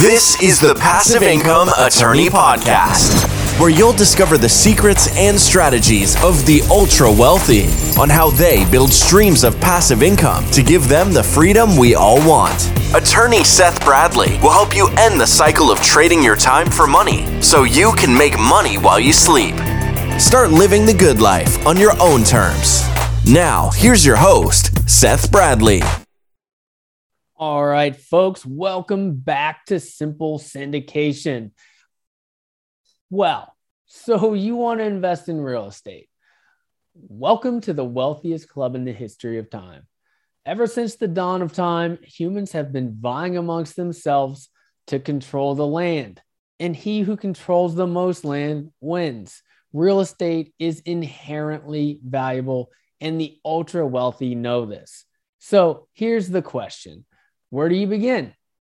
This is the Passive Income Attorney Podcast, where you'll discover the secrets and strategies of the ultra wealthy on how they build streams of passive income to give them the freedom we all want. Attorney Seth Bradley will help you end the cycle of trading your time for money so you can make money while you sleep. Start living the good life on your own terms. Now, here's your host, Seth Bradley. All right, folks, welcome back to Simple Syndication. Well, so you want to invest in real estate. Welcome to the wealthiest club in the history of time. Ever since the dawn of time, humans have been vying amongst themselves to control the land, and he who controls the most land wins. Real estate is inherently valuable, and the ultra wealthy know this. So here's the question where do you begin?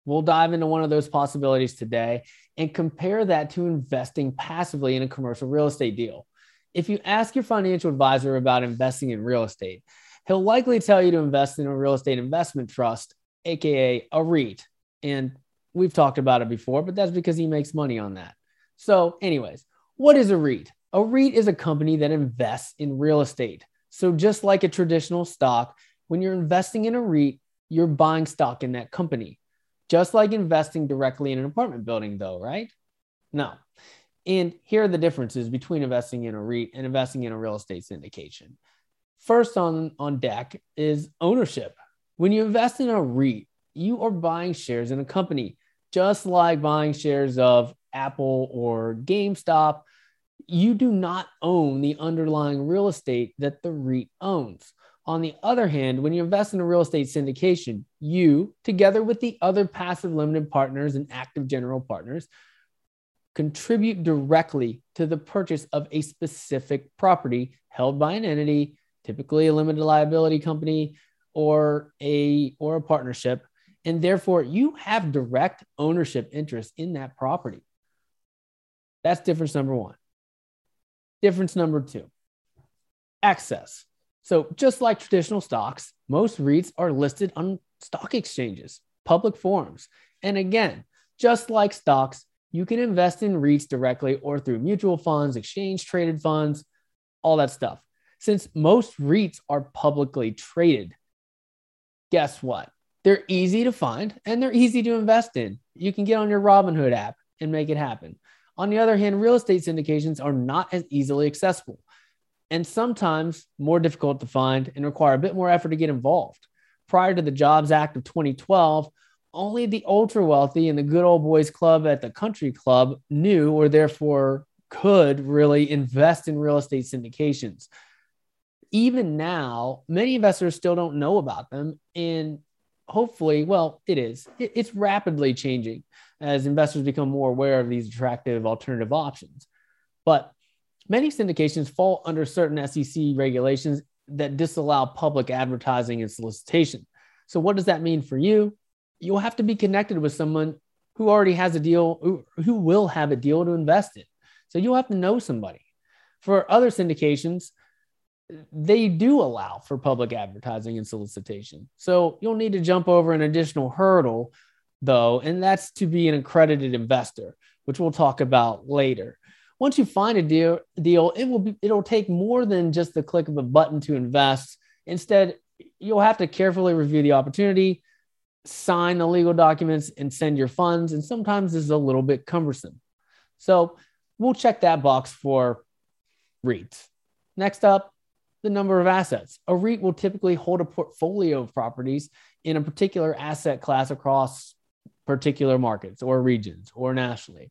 We'll dive into one of those possibilities today and compare that to investing passively in a commercial real estate deal. If you ask your financial advisor about investing in real estate, he'll likely tell you to invest in a real estate investment trust, AKA a REIT. And we've talked about it before, but that's because he makes money on that. So, anyways, what is a REIT? A REIT is a company that invests in real estate. So, just like a traditional stock, when you're investing in a REIT, you're buying stock in that company. Just like investing directly in an apartment building, though, right? No. And here are the differences between investing in a REIT and investing in a real estate syndication. First on, on deck is ownership. When you invest in a REIT, you are buying shares in a company, just like buying shares of Apple or GameStop. You do not own the underlying real estate that the REIT owns. On the other hand, when you invest in a real estate syndication, you, together with the other passive limited partners and active general partners, contribute directly to the purchase of a specific property held by an entity, typically a limited liability company or a or a partnership, and therefore you have direct ownership interest in that property. That's difference number 1. Difference number 2. Access. So, just like traditional stocks, most REITs are listed on stock exchanges, public forums. And again, just like stocks, you can invest in REITs directly or through mutual funds, exchange traded funds, all that stuff. Since most REITs are publicly traded, guess what? They're easy to find and they're easy to invest in. You can get on your Robinhood app and make it happen. On the other hand, real estate syndications are not as easily accessible and sometimes more difficult to find and require a bit more effort to get involved. Prior to the Jobs Act of 2012, only the ultra wealthy and the good old boys club at the country club knew or therefore could really invest in real estate syndications. Even now, many investors still don't know about them. And hopefully, well, it is. It's rapidly changing as investors become more aware of these attractive alternative options. But Many syndications fall under certain SEC regulations that disallow public advertising and solicitation. So, what does that mean for you? You'll have to be connected with someone who already has a deal, who will have a deal to invest in. So, you'll have to know somebody. For other syndications, they do allow for public advertising and solicitation. So, you'll need to jump over an additional hurdle, though, and that's to be an accredited investor, which we'll talk about later once you find a deal, deal it will be it'll take more than just the click of a button to invest. Instead, you'll have to carefully review the opportunity, sign the legal documents, and send your funds. And sometimes this is a little bit cumbersome. So we'll check that box for REITs. Next up, the number of assets. A REIT will typically hold a portfolio of properties in a particular asset class across particular markets or regions or nationally.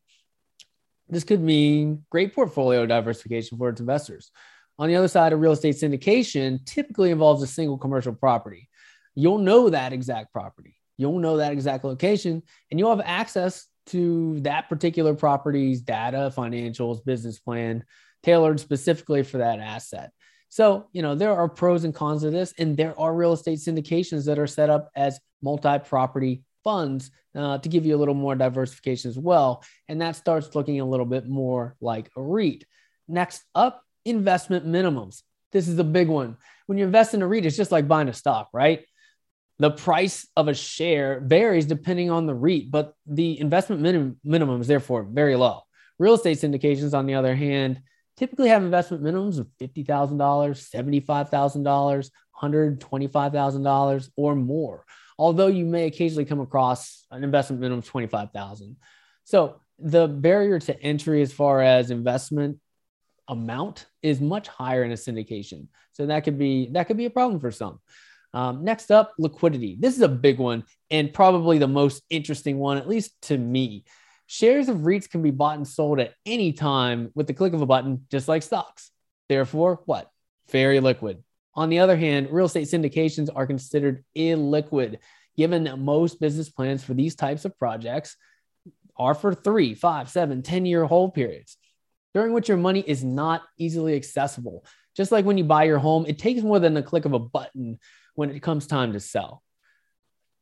This could mean great portfolio diversification for its investors. On the other side, a real estate syndication typically involves a single commercial property. You'll know that exact property, you'll know that exact location, and you'll have access to that particular property's data, financials, business plan tailored specifically for that asset. So, you know, there are pros and cons of this, and there are real estate syndications that are set up as multi property funds uh, to give you a little more diversification as well. And that starts looking a little bit more like a REIT. Next up, investment minimums. This is a big one. When you invest in a REIT, it's just like buying a stock, right? The price of a share varies depending on the REIT, but the investment minim- minimum is therefore very low. Real estate syndications, on the other hand, typically have investment minimums of $50,000, $75,000, $125,000 or more. Although you may occasionally come across an investment minimum of 25,000. So the barrier to entry as far as investment amount is much higher in a syndication. So that could be that could be a problem for some. Um, next up, liquidity. This is a big one and probably the most interesting one, at least to me. Shares of REITs can be bought and sold at any time with the click of a button, just like stocks. Therefore, what? Very liquid. On the other hand, real estate syndications are considered illiquid, given that most business plans for these types of projects are for three, five, seven, 10 year hold periods, during which your money is not easily accessible. Just like when you buy your home, it takes more than the click of a button when it comes time to sell.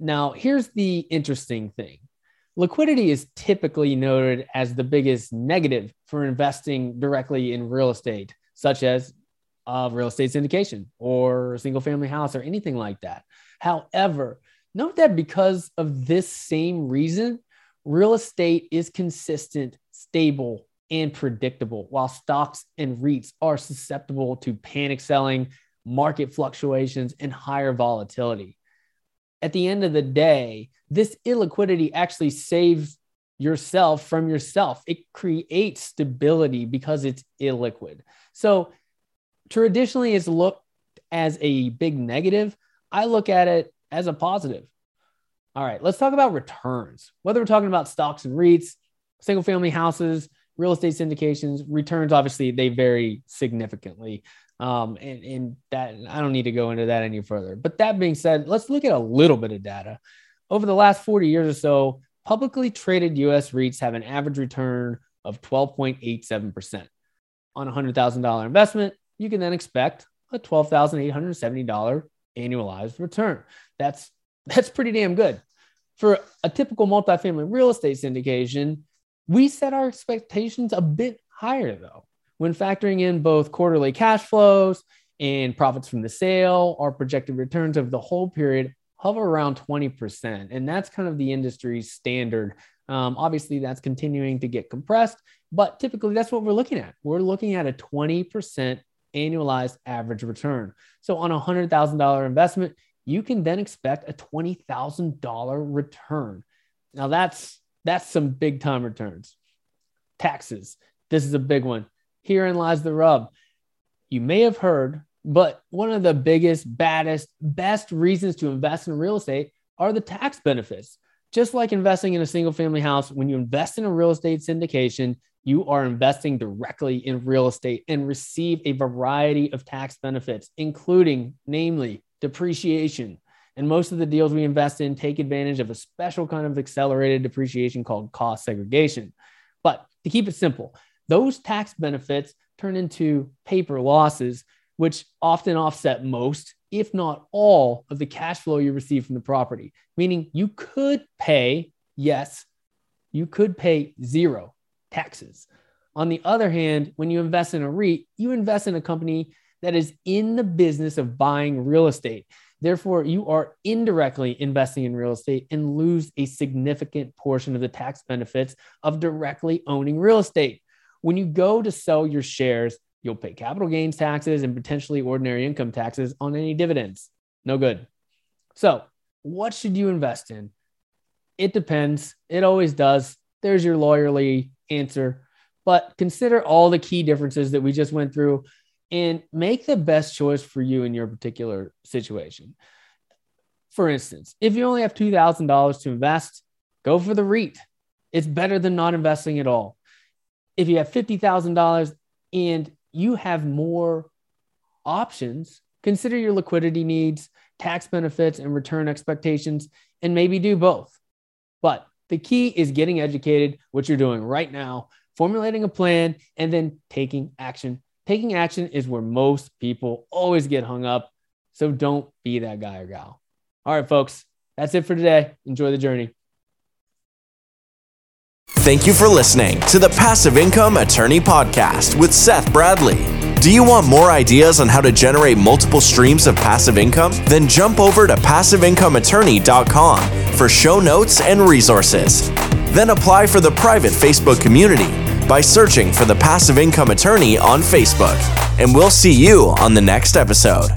Now, here's the interesting thing liquidity is typically noted as the biggest negative for investing directly in real estate, such as uh, real estate syndication or single family house or anything like that. However, note that because of this same reason, real estate is consistent, stable, and predictable, while stocks and REITs are susceptible to panic selling, market fluctuations, and higher volatility. At the end of the day, this illiquidity actually saves yourself from yourself. It creates stability because it's illiquid. So traditionally it's looked as a big negative. I look at it as a positive. All right, let's talk about returns. Whether we're talking about stocks and REITs, single family houses, real estate syndications, returns obviously they vary significantly. Um, and, and that I don't need to go into that any further. But that being said, let's look at a little bit of data. Over the last 40 years or so, publicly traded US REITs have an average return of 12.87%. On a $100,000 investment, you can then expect a $12,870 annualized return. That's that's pretty damn good. For a typical multifamily real estate syndication, we set our expectations a bit higher though. When factoring in both quarterly cash flows and profits from the sale, our projected returns of the whole period hover around 20%. And that's kind of the industry standard. Um, obviously, that's continuing to get compressed, but typically that's what we're looking at. We're looking at a 20% annualized average return. So on a $100,000 investment, you can then expect a $20,000 return. Now that's that's some big time returns. Taxes. This is a big one. Herein lies the rub. You may have heard, but one of the biggest, baddest, best reasons to invest in real estate are the tax benefits. Just like investing in a single family house, when you invest in a real estate syndication, you are investing directly in real estate and receive a variety of tax benefits, including, namely, depreciation. And most of the deals we invest in take advantage of a special kind of accelerated depreciation called cost segregation. But to keep it simple, those tax benefits turn into paper losses, which often offset most, if not all, of the cash flow you receive from the property. Meaning you could pay, yes, you could pay zero taxes. On the other hand, when you invest in a REIT, you invest in a company that is in the business of buying real estate. Therefore, you are indirectly investing in real estate and lose a significant portion of the tax benefits of directly owning real estate. When you go to sell your shares, you'll pay capital gains taxes and potentially ordinary income taxes on any dividends. No good. So, what should you invest in? It depends. It always does. There's your lawyerly answer. But consider all the key differences that we just went through and make the best choice for you in your particular situation. For instance, if you only have $2,000 to invest, go for the REIT. It's better than not investing at all. If you have $50,000 and you have more options, consider your liquidity needs, tax benefits, and return expectations, and maybe do both. But the key is getting educated, what you're doing right now, formulating a plan, and then taking action. Taking action is where most people always get hung up. So don't be that guy or gal. All right, folks, that's it for today. Enjoy the journey. Thank you for listening to the Passive Income Attorney Podcast with Seth Bradley. Do you want more ideas on how to generate multiple streams of passive income? Then jump over to passiveincomeattorney.com for show notes and resources. Then apply for the private Facebook community by searching for the Passive Income Attorney on Facebook. And we'll see you on the next episode.